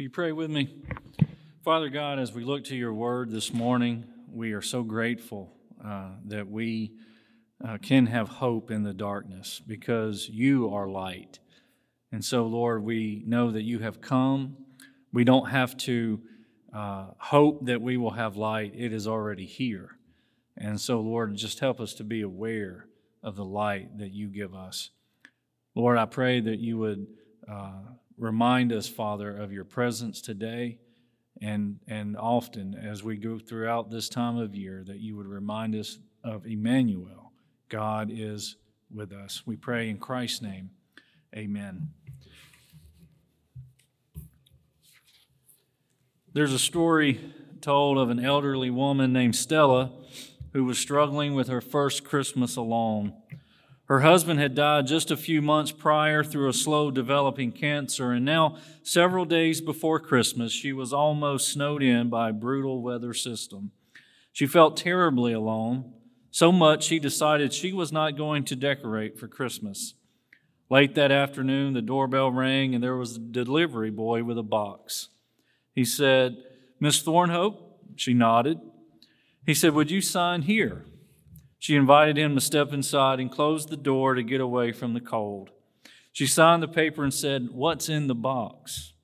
Will you pray with me? Father God, as we look to your word this morning, we are so grateful uh, that we uh, can have hope in the darkness because you are light. And so, Lord, we know that you have come. We don't have to uh, hope that we will have light, it is already here. And so, Lord, just help us to be aware of the light that you give us. Lord, I pray that you would uh, remind us, Father, of your presence today and, and often as we go throughout this time of year, that you would remind us of Emmanuel. God is with us. We pray in Christ's name. Amen. There's a story told of an elderly woman named Stella who was struggling with her first Christmas alone. Her husband had died just a few months prior through a slow developing cancer, and now, several days before Christmas, she was almost snowed in by a brutal weather system. She felt terribly alone, so much she decided she was not going to decorate for Christmas. Late that afternoon, the doorbell rang, and there was a delivery boy with a box. He said, Miss Thornhope? She nodded. He said, Would you sign here? She invited him to step inside and closed the door to get away from the cold. She signed the paper and said, What's in the box?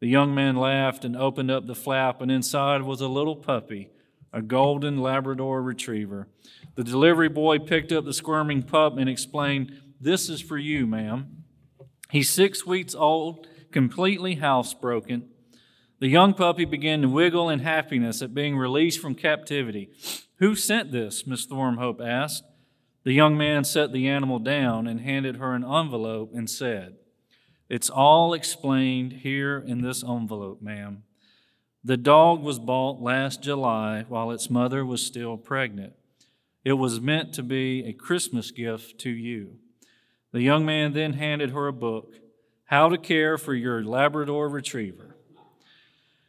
The young man laughed and opened up the flap, and inside was a little puppy, a golden Labrador retriever. The delivery boy picked up the squirming pup and explained, This is for you, ma'am. He's six weeks old, completely housebroken. The young puppy began to wiggle in happiness at being released from captivity. Who sent this? Miss Thornhope asked. The young man set the animal down and handed her an envelope and said, It's all explained here in this envelope, ma'am. The dog was bought last July while its mother was still pregnant. It was meant to be a Christmas gift to you. The young man then handed her a book, How to Care for Your Labrador Retriever.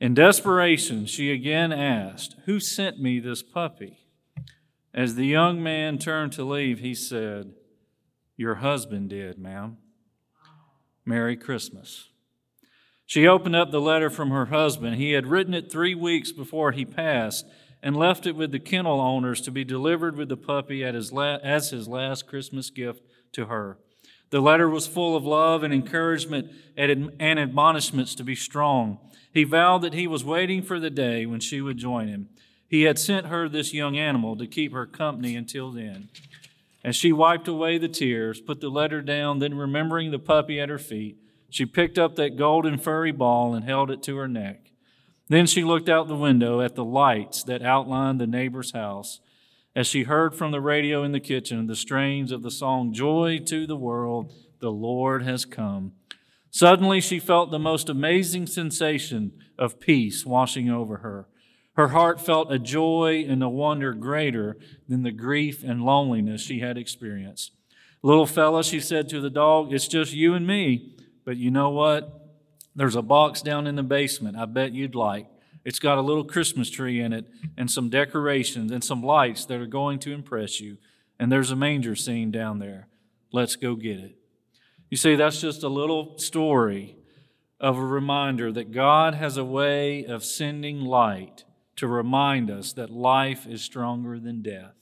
In desperation, she again asked, Who sent me this puppy? As the young man turned to leave, he said, Your husband did, ma'am. Merry Christmas. She opened up the letter from her husband. He had written it three weeks before he passed and left it with the kennel owners to be delivered with the puppy his la- as his last Christmas gift to her. The letter was full of love and encouragement and admonishments to be strong. He vowed that he was waiting for the day when she would join him. He had sent her this young animal to keep her company until then. As she wiped away the tears, put the letter down, then remembering the puppy at her feet, she picked up that golden furry ball and held it to her neck. Then she looked out the window at the lights that outlined the neighbor's house as she heard from the radio in the kitchen the strains of the song Joy to the World, the Lord has come. Suddenly, she felt the most amazing sensation of peace washing over her. Her heart felt a joy and a wonder greater than the grief and loneliness she had experienced. Little fella, she said to the dog, it's just you and me. But you know what? There's a box down in the basement I bet you'd like. It's got a little Christmas tree in it and some decorations and some lights that are going to impress you. And there's a manger scene down there. Let's go get it. You see, that's just a little story of a reminder that God has a way of sending light to remind us that life is stronger than death,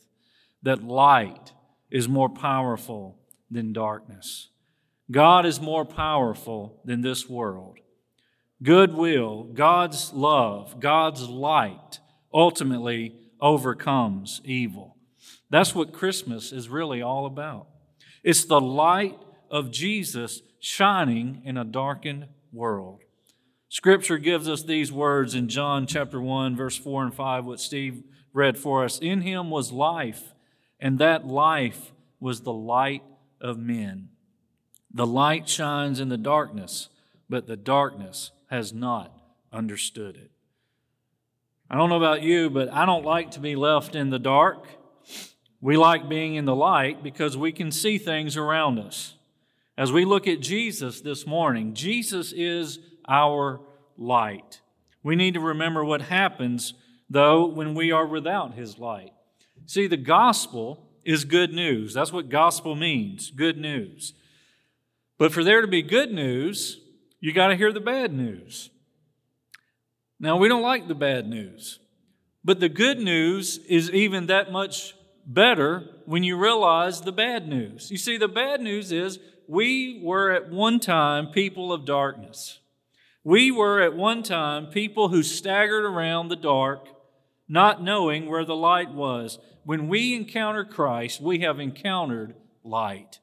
that light is more powerful than darkness. God is more powerful than this world. Goodwill, God's love, God's light ultimately overcomes evil. That's what Christmas is really all about. It's the light of Jesus shining in a darkened world. Scripture gives us these words in John chapter 1, verse 4 and 5, what Steve read for us. In him was life, and that life was the light of men. The light shines in the darkness, but the darkness has not understood it. I don't know about you, but I don't like to be left in the dark. We like being in the light because we can see things around us. As we look at Jesus this morning, Jesus is our light. We need to remember what happens, though, when we are without his light. See, the gospel is good news. That's what gospel means good news. But for there to be good news, you got to hear the bad news. Now, we don't like the bad news, but the good news is even that much better when you realize the bad news. You see, the bad news is we were at one time people of darkness. We were at one time people who staggered around the dark, not knowing where the light was. When we encounter Christ, we have encountered light.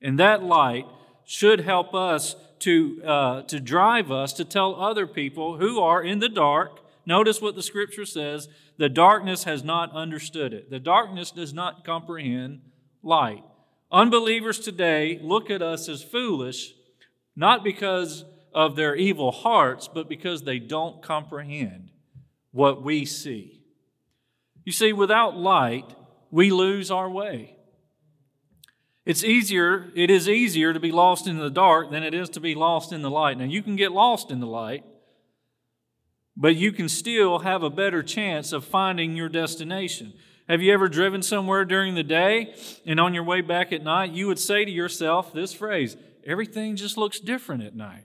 And that light should help us to, uh, to drive us to tell other people who are in the dark. Notice what the scripture says the darkness has not understood it. The darkness does not comprehend light. Unbelievers today look at us as foolish, not because of their evil hearts, but because they don't comprehend what we see. You see, without light, we lose our way. It's easier, it is easier to be lost in the dark than it is to be lost in the light. Now, you can get lost in the light, but you can still have a better chance of finding your destination. Have you ever driven somewhere during the day and on your way back at night, you would say to yourself this phrase everything just looks different at night.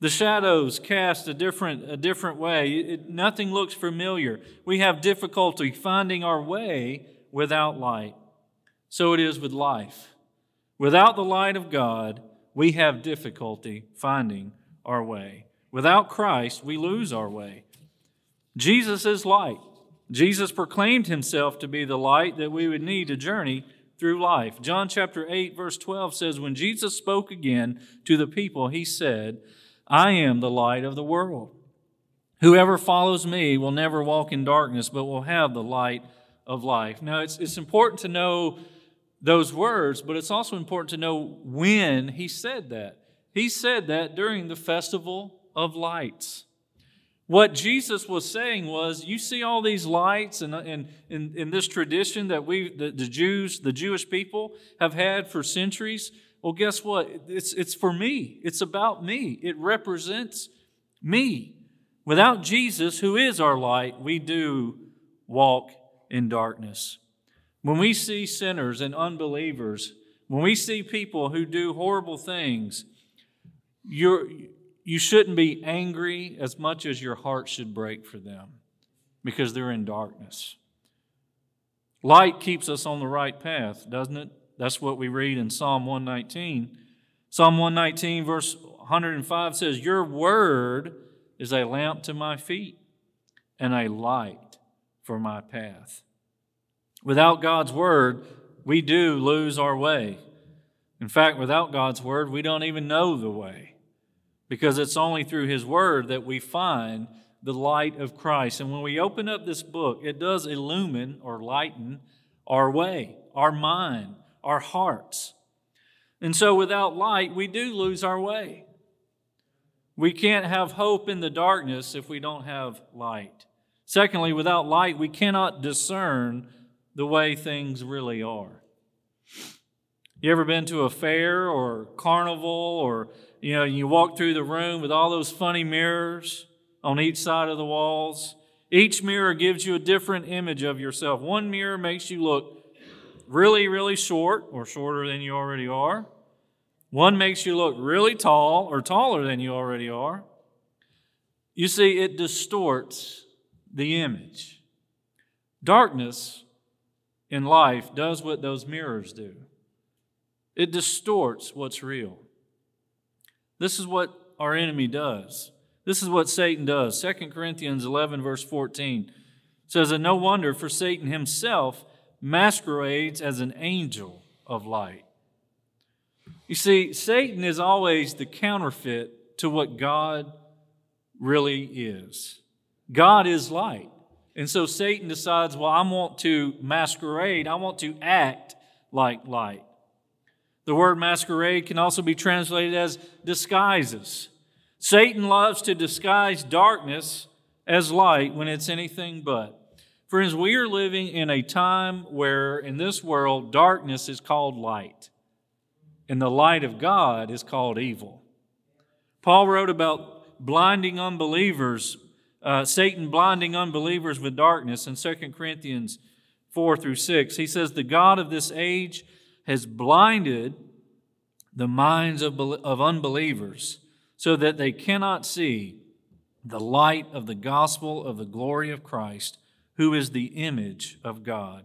The shadows cast a different, a different way. It, nothing looks familiar. We have difficulty finding our way without light. So it is with life. Without the light of God, we have difficulty finding our way. Without Christ, we lose our way. Jesus is light. Jesus proclaimed himself to be the light that we would need to journey through life. John chapter 8, verse 12 says, When Jesus spoke again to the people, he said, I am the light of the world. Whoever follows me will never walk in darkness, but will have the light of life. Now, it's, it's important to know those words, but it's also important to know when he said that. He said that during the festival of lights. What Jesus was saying was, you see all these lights and in, in, in, this tradition that we, the, the Jews, the Jewish people have had for centuries. Well, guess what? It's, it's for me. It's about me. It represents me. Without Jesus, who is our light, we do walk in darkness. When we see sinners and unbelievers, when we see people who do horrible things, you're, you shouldn't be angry as much as your heart should break for them because they're in darkness. Light keeps us on the right path, doesn't it? That's what we read in Psalm 119. Psalm 119, verse 105 says, Your word is a lamp to my feet and a light for my path. Without God's word, we do lose our way. In fact, without God's word, we don't even know the way because it's only through his word that we find the light of Christ. And when we open up this book, it does illumine or lighten our way, our mind, our hearts. And so without light, we do lose our way. We can't have hope in the darkness if we don't have light. Secondly, without light, we cannot discern the way things really are. You ever been to a fair or carnival or you know, you walk through the room with all those funny mirrors on each side of the walls. Each mirror gives you a different image of yourself. One mirror makes you look really, really short or shorter than you already are. One makes you look really tall or taller than you already are. You see, it distorts the image. Darkness in life does what those mirrors do it distorts what's real. This is what our enemy does. This is what Satan does. 2 Corinthians 11, verse 14 says, And no wonder, for Satan himself masquerades as an angel of light. You see, Satan is always the counterfeit to what God really is. God is light. And so Satan decides, well, I want to masquerade, I want to act like light. The word masquerade can also be translated as disguises. Satan loves to disguise darkness as light when it's anything but. Friends, we are living in a time where in this world darkness is called light, and the light of God is called evil. Paul wrote about blinding unbelievers uh, Satan blinding unbelievers with darkness in 2 Corinthians 4 through 6. He says, The God of this age has blinded the minds of, of unbelievers so that they cannot see the light of the gospel of the glory of Christ, who is the image of God.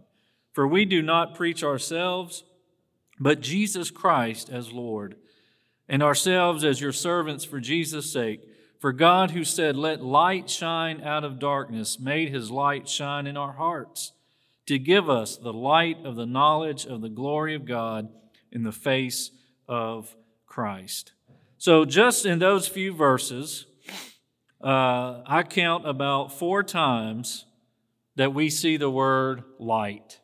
For we do not preach ourselves, but Jesus Christ as Lord, and ourselves as your servants for Jesus' sake. For God, who said, Let light shine out of darkness, made his light shine in our hearts to give us the light of the knowledge of the glory of God in the face of Christ. So, just in those few verses, uh, I count about four times that we see the word light.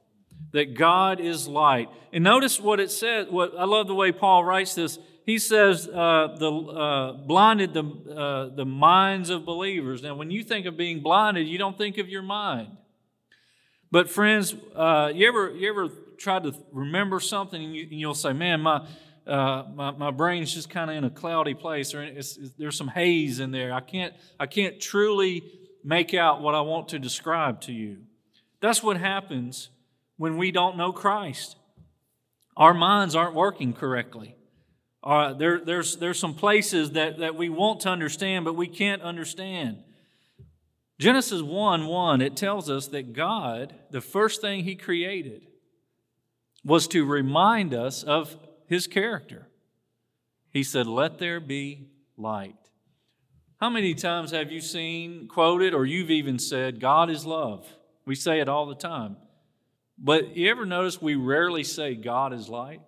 That God is light. And notice what it says. What I love the way Paul writes this. He says, uh, the uh, blinded the, uh, the minds of believers. Now, when you think of being blinded, you don't think of your mind. But friends, uh, you ever you ever try to remember something and, you, will say, "Man, my uh, my, my brain's just kind of in a cloudy place, or it's, it's, there's some haze in there. I can't I can't truly make out what I want to describe to you." That's what happens when we don't know Christ. Our minds aren't working correctly. Uh, there, there's, there's some places that, that we want to understand, but we can't understand. Genesis 1 1, it tells us that God, the first thing He created, was to remind us of His character. He said, Let there be light. How many times have you seen, quoted, or you've even said, God is love? We say it all the time. But you ever notice we rarely say God is light?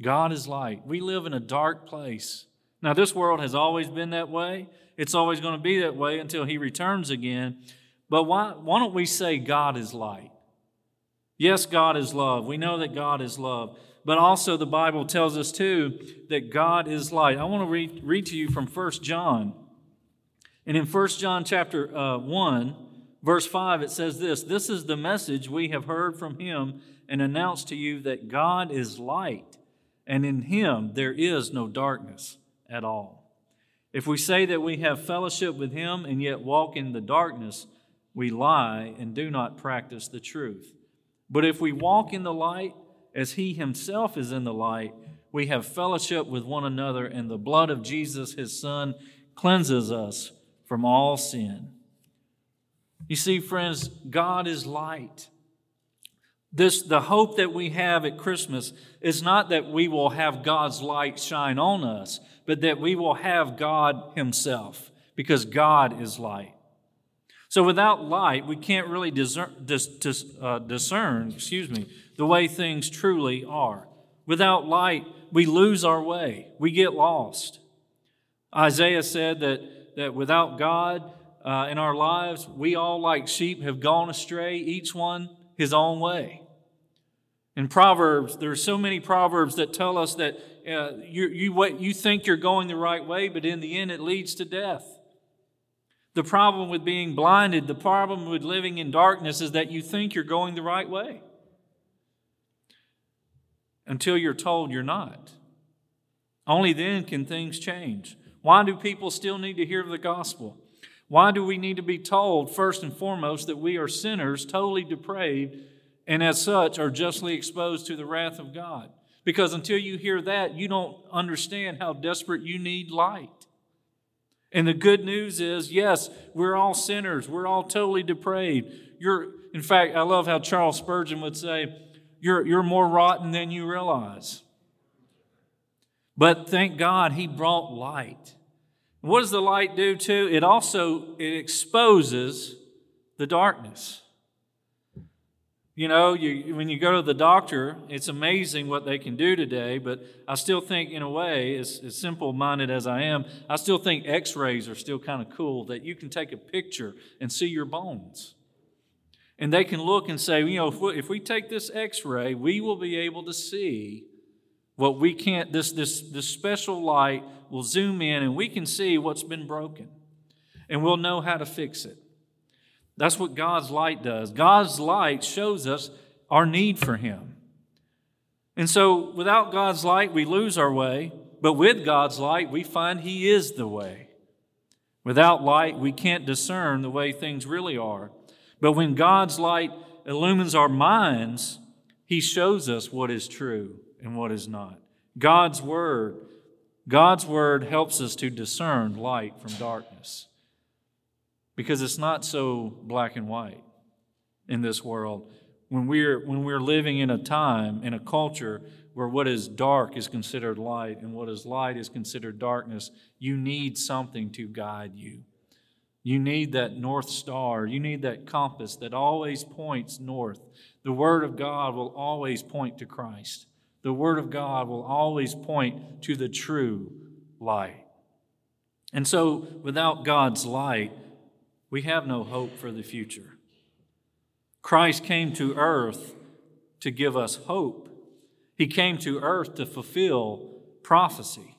God is light. We live in a dark place. Now, this world has always been that way. It's always going to be that way until He returns again. But why, why don't we say God is light? Yes, God is love. We know that God is love. But also, the Bible tells us too that God is light. I want to read, read to you from 1 John. And in 1 John chapter uh, 1, verse 5, it says this This is the message we have heard from him and announced to you that God is light, and in him there is no darkness at all. If we say that we have fellowship with him and yet walk in the darkness, we lie and do not practice the truth. But if we walk in the light as he himself is in the light, we have fellowship with one another, and the blood of Jesus, his son, cleanses us from all sin. You see, friends, God is light. This, the hope that we have at Christmas is not that we will have God's light shine on us, but that we will have God Himself, because God is light. So without light, we can't really discern, dis, dis, uh, discern, excuse me, the way things truly are. Without light, we lose our way. We get lost. Isaiah said that, that without God uh, in our lives, we all, like sheep, have gone astray, each one his own way. In Proverbs, there are so many Proverbs that tell us that uh, you, you, what, you think you're going the right way, but in the end it leads to death. The problem with being blinded, the problem with living in darkness is that you think you're going the right way until you're told you're not. Only then can things change. Why do people still need to hear the gospel? Why do we need to be told, first and foremost, that we are sinners, totally depraved, and as such are justly exposed to the wrath of God? Because until you hear that, you don't understand how desperate you need light. And the good news is, yes, we're all sinners. We're all totally depraved. You're, in fact, I love how Charles Spurgeon would say, you're, you're more rotten than you realize. But thank God he brought light. What does the light do too? It also it exposes the darkness. You know, you, when you go to the doctor, it's amazing what they can do today, but I still think, in a way, as, as simple minded as I am, I still think x rays are still kind of cool that you can take a picture and see your bones. And they can look and say, you know, if we, if we take this x ray, we will be able to see what we can't, this, this, this special light will zoom in and we can see what's been broken. And we'll know how to fix it. That's what God's light does. God's light shows us our need for Him. And so, without God's light, we lose our way, but with God's light, we find He is the way. Without light, we can't discern the way things really are. But when God's light illumines our minds, He shows us what is true and what is not. God's Word God's word helps us to discern light from darkness because it's not so black and white in this world. When we're, when we're living in a time, in a culture where what is dark is considered light and what is light is considered darkness, you need something to guide you. You need that North Star. You need that compass that always points north. The Word of God will always point to Christ. The Word of God will always point to the true light. And so, without God's light, we have no hope for the future. Christ came to earth to give us hope. He came to earth to fulfill prophecy.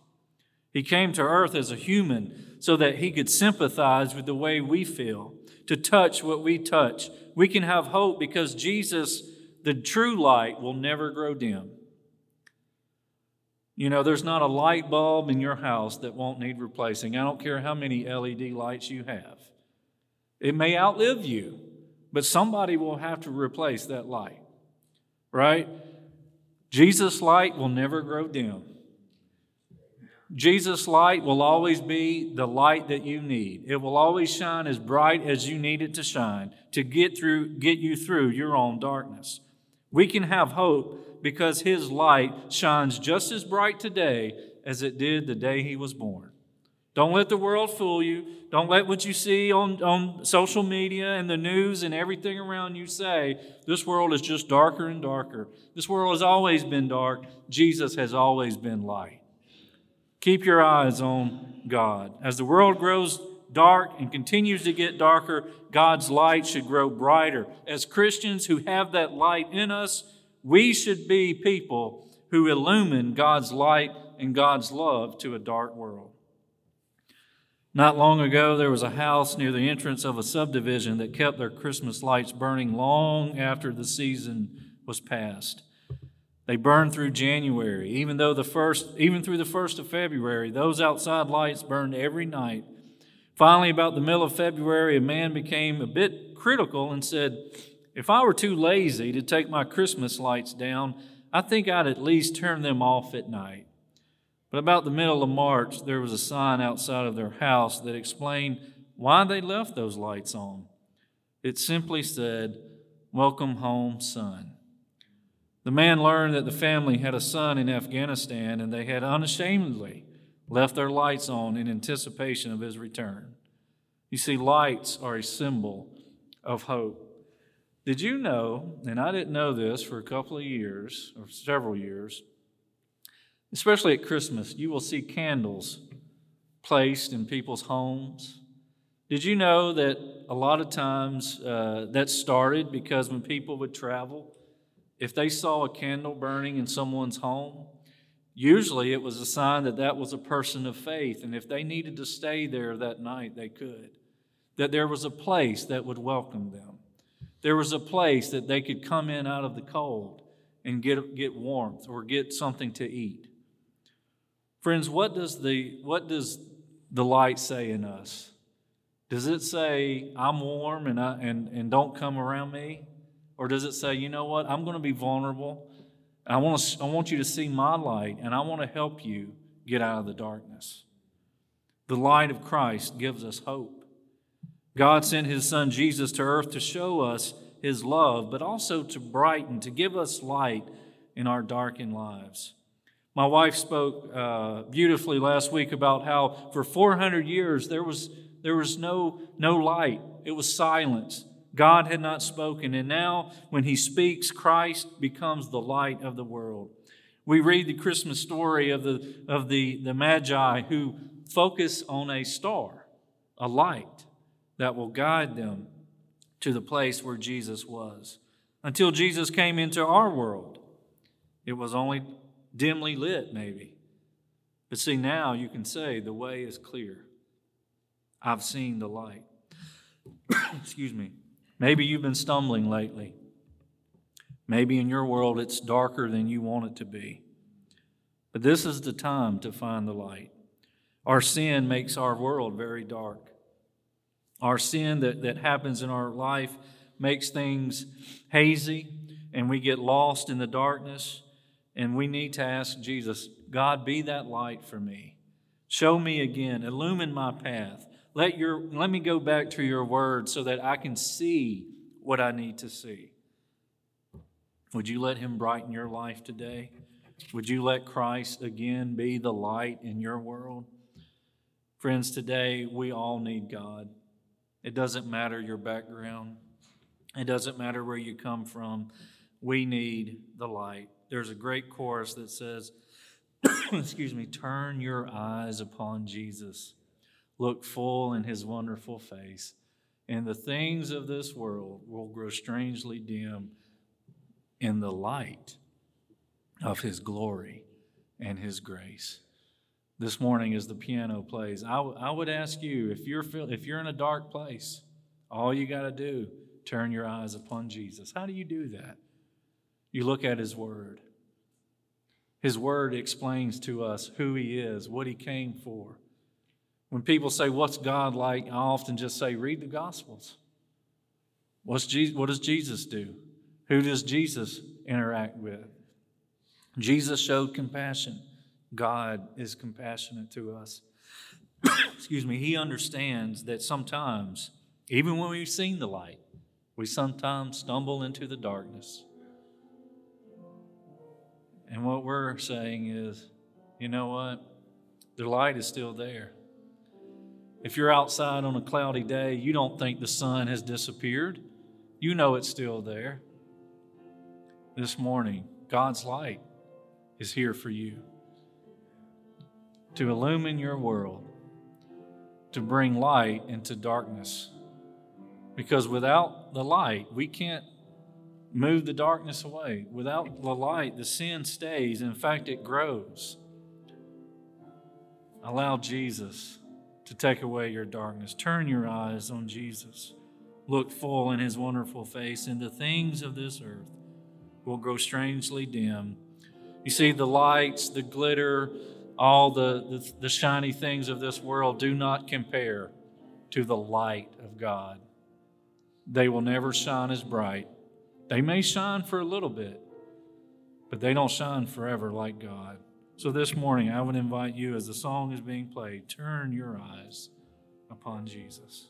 He came to earth as a human so that he could sympathize with the way we feel, to touch what we touch. We can have hope because Jesus, the true light, will never grow dim. You know, there's not a light bulb in your house that won't need replacing. I don't care how many LED lights you have. It may outlive you, but somebody will have to replace that light, right? Jesus' light will never grow dim. Jesus' light will always be the light that you need. It will always shine as bright as you need it to shine to get through get you through your own darkness. We can have hope because his light shines just as bright today as it did the day he was born. Don't let the world fool you. Don't let what you see on, on social media and the news and everything around you say, this world is just darker and darker. This world has always been dark. Jesus has always been light. Keep your eyes on God. As the world grows dark and continues to get darker, God's light should grow brighter. As Christians who have that light in us, we should be people who illumine God's light and God's love to a dark world. Not long ago, there was a house near the entrance of a subdivision that kept their Christmas lights burning long after the season was past. They burned through January, even though the first, even through the first of February, those outside lights burned every night. Finally, about the middle of February, a man became a bit critical and said, If I were too lazy to take my Christmas lights down, I think I'd at least turn them off at night. But about the middle of March, there was a sign outside of their house that explained why they left those lights on. It simply said, Welcome home, son. The man learned that the family had a son in Afghanistan and they had unashamedly left their lights on in anticipation of his return. You see, lights are a symbol of hope. Did you know, and I didn't know this for a couple of years or several years, Especially at Christmas, you will see candles placed in people's homes. Did you know that a lot of times uh, that started because when people would travel, if they saw a candle burning in someone's home, usually it was a sign that that was a person of faith. And if they needed to stay there that night, they could. That there was a place that would welcome them. There was a place that they could come in out of the cold and get, get warmth or get something to eat. Friends, what does the what does the light say in us? Does it say I'm warm and I, and and don't come around me? Or does it say, you know what, I'm going to be vulnerable. I want to, I want you to see my light and I want to help you get out of the darkness. The light of Christ gives us hope. God sent his son Jesus to earth to show us his love, but also to brighten, to give us light in our darkened lives. My wife spoke uh, beautifully last week about how for 400 years there was, there was no, no light, it was silence. God had not spoken. And now, when He speaks, Christ becomes the light of the world. We read the Christmas story of the, of the, the Magi who focus on a star, a light that will guide them to the place where Jesus was. Until Jesus came into our world, it was only dimly lit, maybe. But see, now you can say the way is clear. I've seen the light. Excuse me. Maybe you've been stumbling lately. Maybe in your world it's darker than you want it to be. But this is the time to find the light. Our sin makes our world very dark. Our sin that, that happens in our life makes things hazy, and we get lost in the darkness. And we need to ask Jesus, God, be that light for me. Show me again, illumine my path. Let, your, let me go back to your word so that I can see what I need to see. Would you let him brighten your life today? Would you let Christ again be the light in your world? Friends, today we all need God. It doesn't matter your background, it doesn't matter where you come from. We need the light. There's a great chorus that says, excuse me, turn your eyes upon Jesus. Look full in his wonderful face, and the things of this world will grow strangely dim in the light of his glory and his grace. This morning, as the piano plays, I, w- I would ask you if you're, if you're in a dark place, all you got to do, turn your eyes upon Jesus. How do you do that? You look at his word. His word explains to us who he is, what he came for. When people say, What's God like? I often just say, Read the Gospels. What's Jesus, what does Jesus do? Who does Jesus interact with? Jesus showed compassion. God is compassionate to us. Excuse me, He understands that sometimes, even when we've seen the light, we sometimes stumble into the darkness. And what we're saying is, you know what? The light is still there. If you're outside on a cloudy day, you don't think the sun has disappeared. You know it's still there. This morning, God's light is here for you to illumine your world, to bring light into darkness. Because without the light, we can't move the darkness away. Without the light, the sin stays. In fact, it grows. Allow Jesus to take away your darkness. Turn your eyes on Jesus. Look full in his wonderful face, and the things of this earth will grow strangely dim. You see, the lights, the glitter, all the, the, the shiny things of this world do not compare to the light of God. They will never shine as bright they may shine for a little bit, but they don't shine forever like God. So this morning, I would invite you, as the song is being played, turn your eyes upon Jesus.